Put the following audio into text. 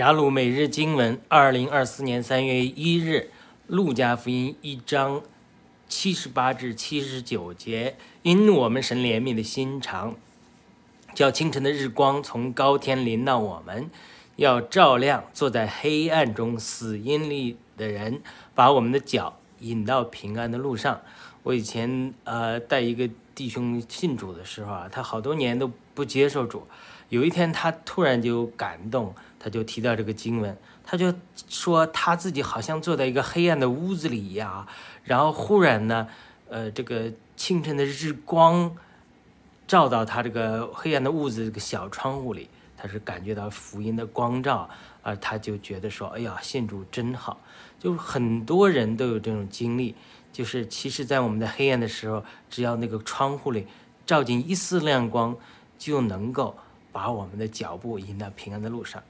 雅鲁每日经文，二零二四年三月一日，路加福音一章七十八至七十九节。因我们神怜悯的心肠，叫清晨的日光从高天临到我们，要照亮坐在黑暗中死阴里的人，把我们的脚引到平安的路上。我以前呃带一个弟兄信主的时候啊，他好多年都不接受主，有一天他突然就感动。他就提到这个经文，他就说他自己好像坐在一个黑暗的屋子里一样，然后忽然呢，呃，这个清晨的日光照到他这个黑暗的屋子这个小窗户里，他是感觉到福音的光照，啊，他就觉得说，哎呀，信主真好。就很多人都有这种经历，就是其实，在我们的黑暗的时候，只要那个窗户里照进一丝亮光，就能够把我们的脚步引到平安的路上。